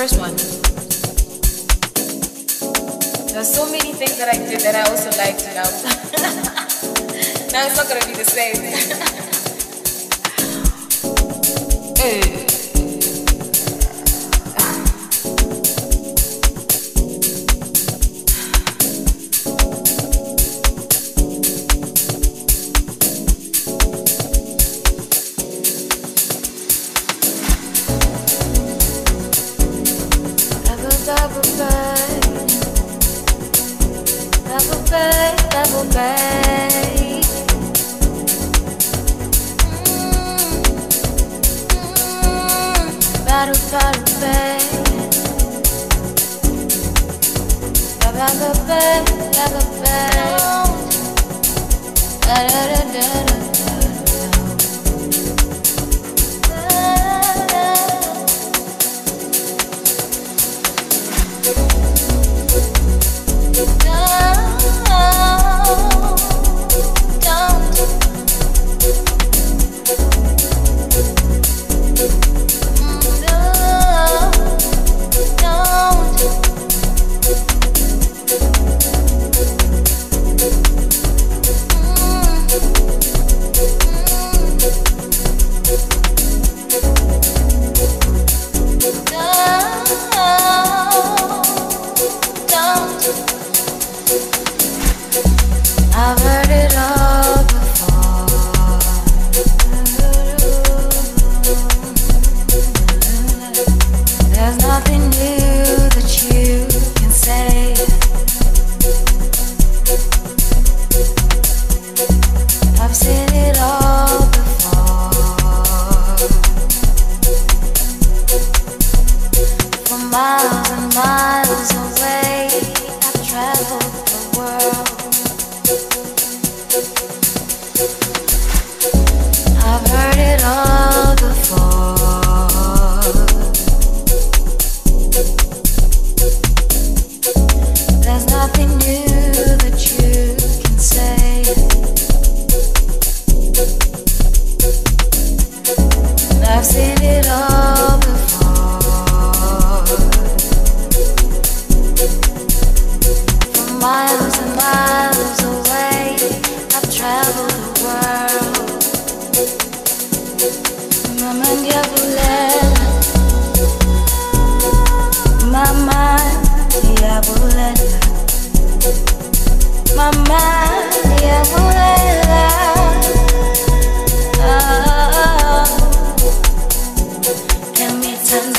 first one. There's so many things that I did that I also liked now. now it's not gonna be the same. hey.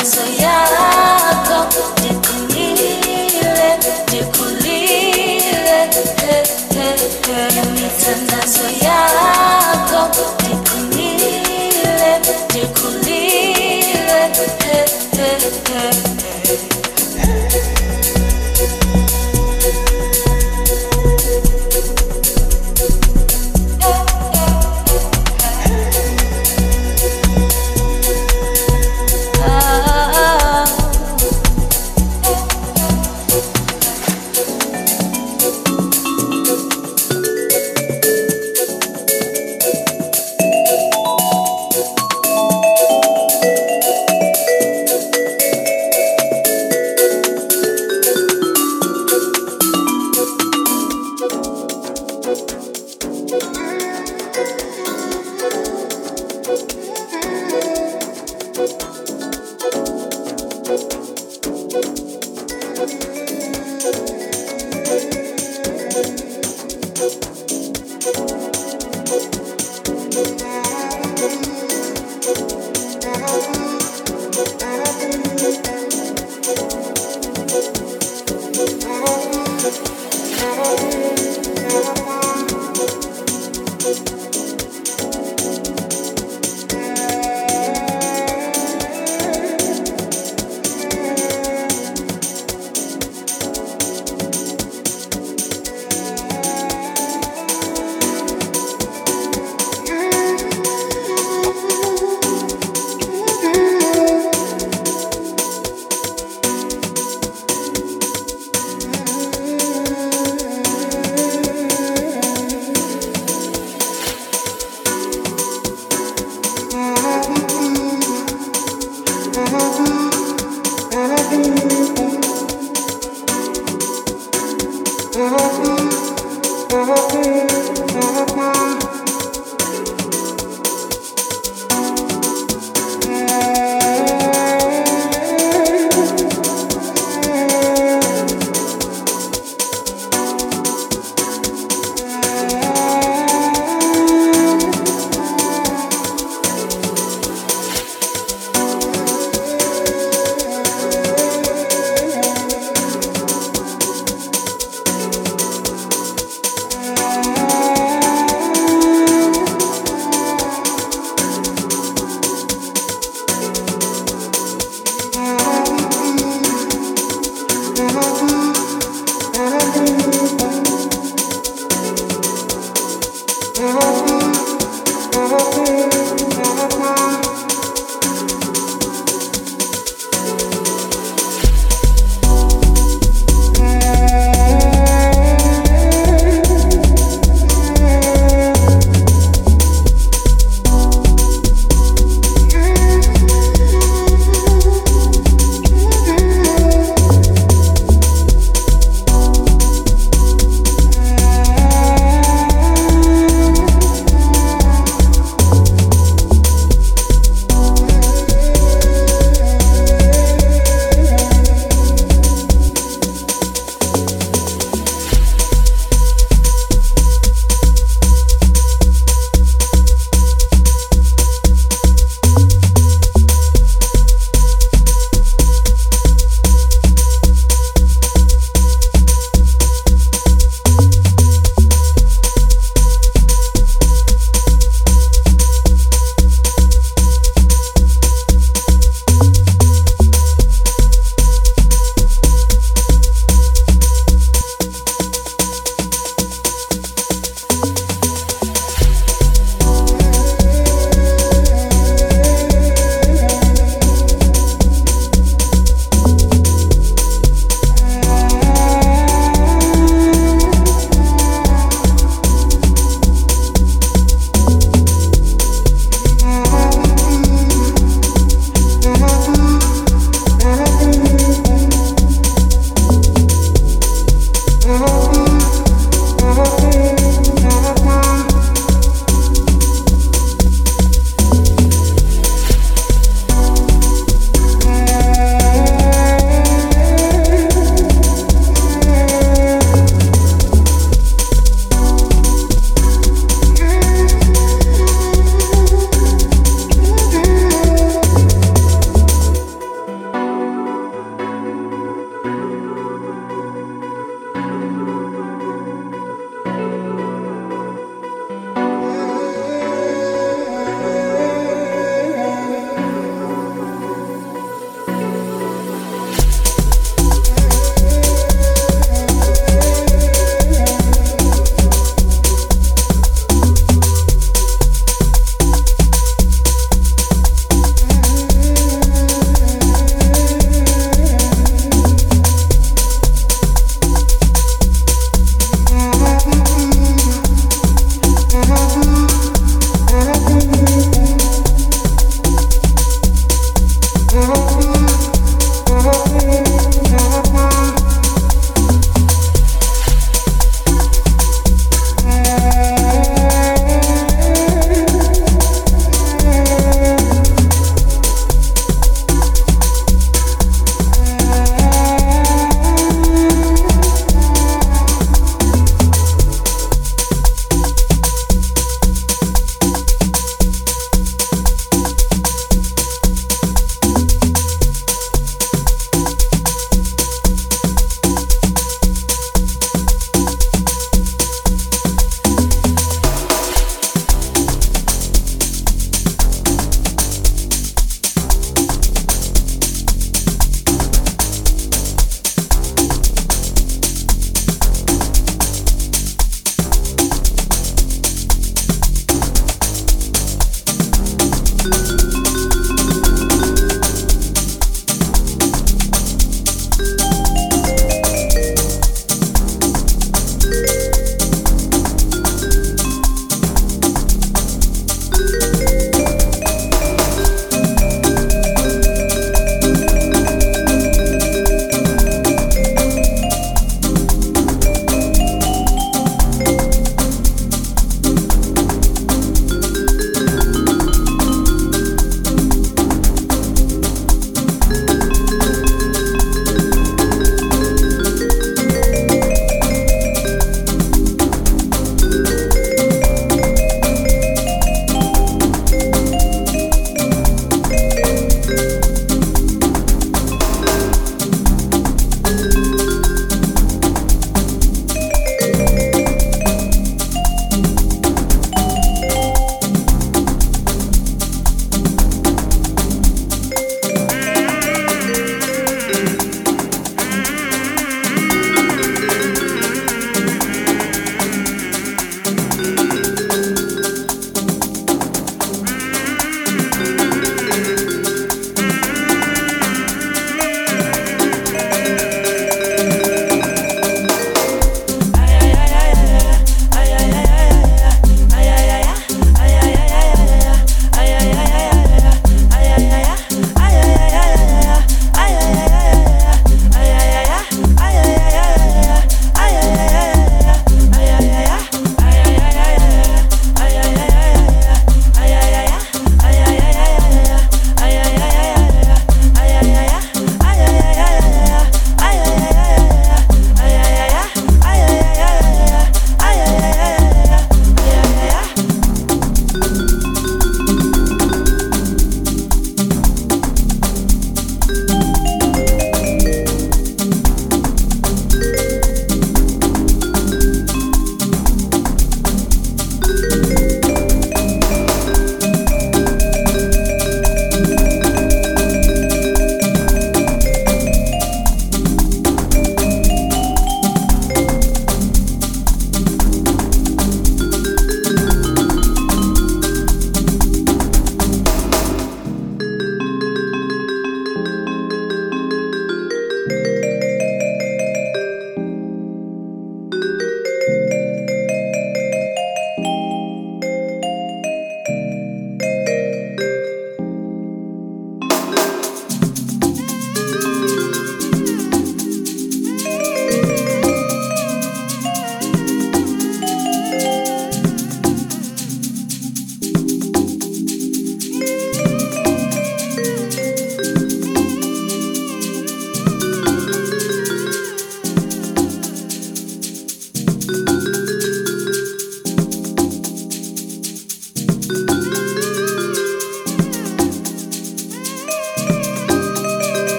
So yeah.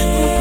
Yeah.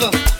Look.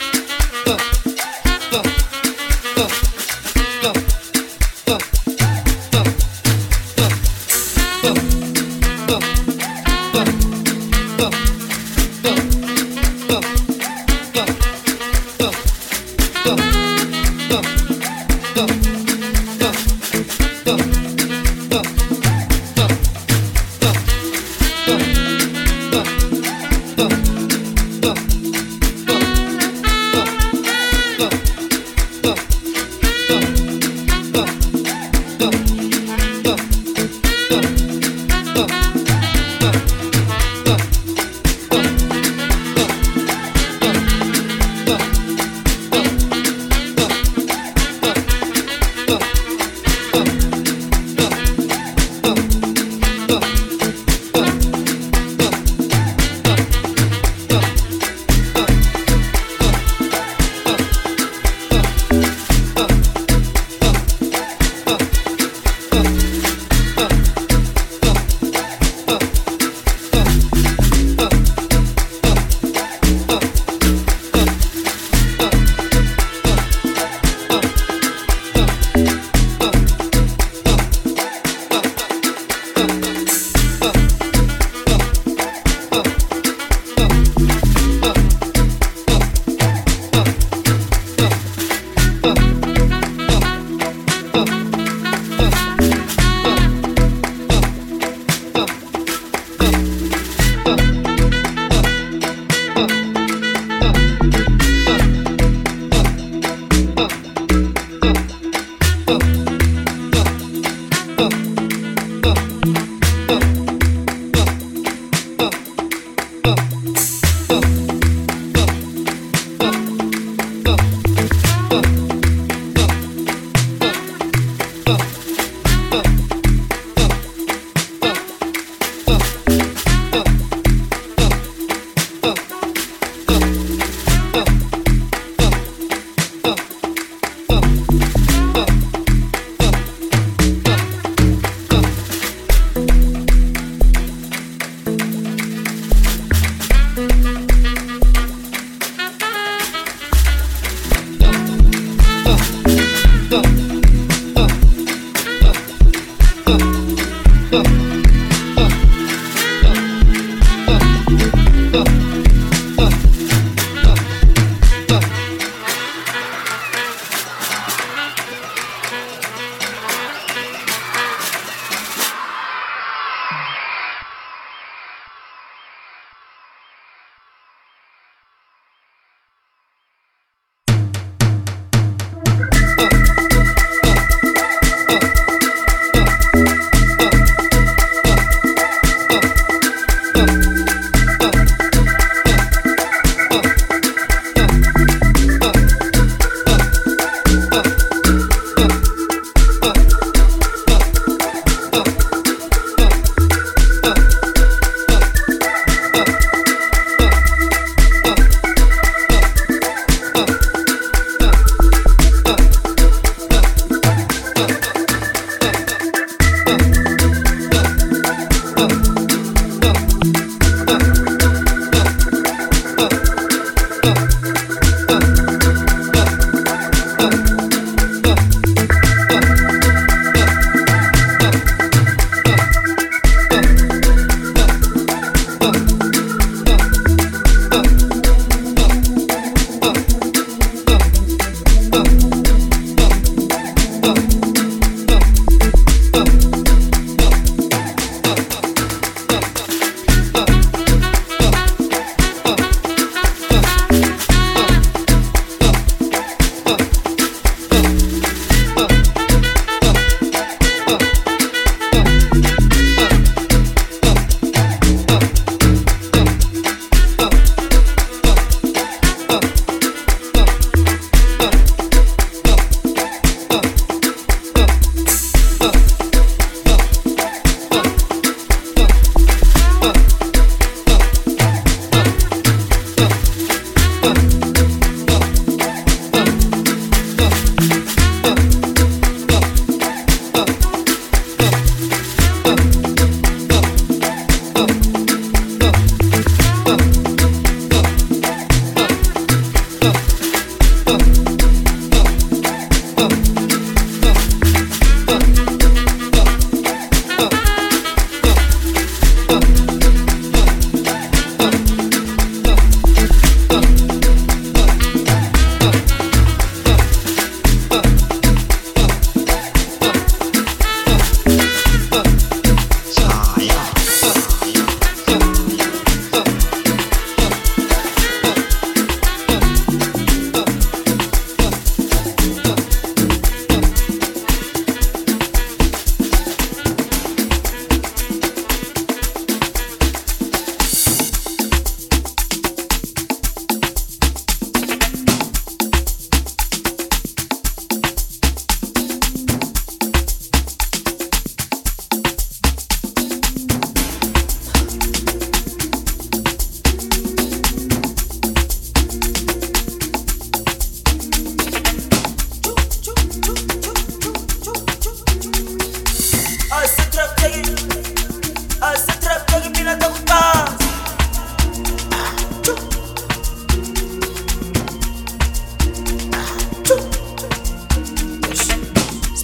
어.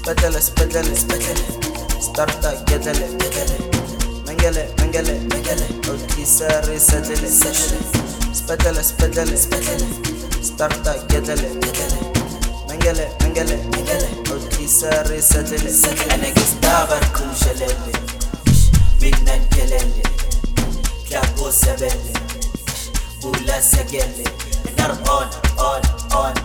spedele, spedele, spedele. Starta gedele, gedele. Mengele, mengele, mengele. Otisari sedele, sedele. Spedele, spedele, spedele. Starta gedele, gedele. Mengele, mengele, mengele. Otisari sedele, sedele. Enegiz davar kum jelele. Midnight gelele. Klabo sebele. Bula segele. And I'm on, on, on.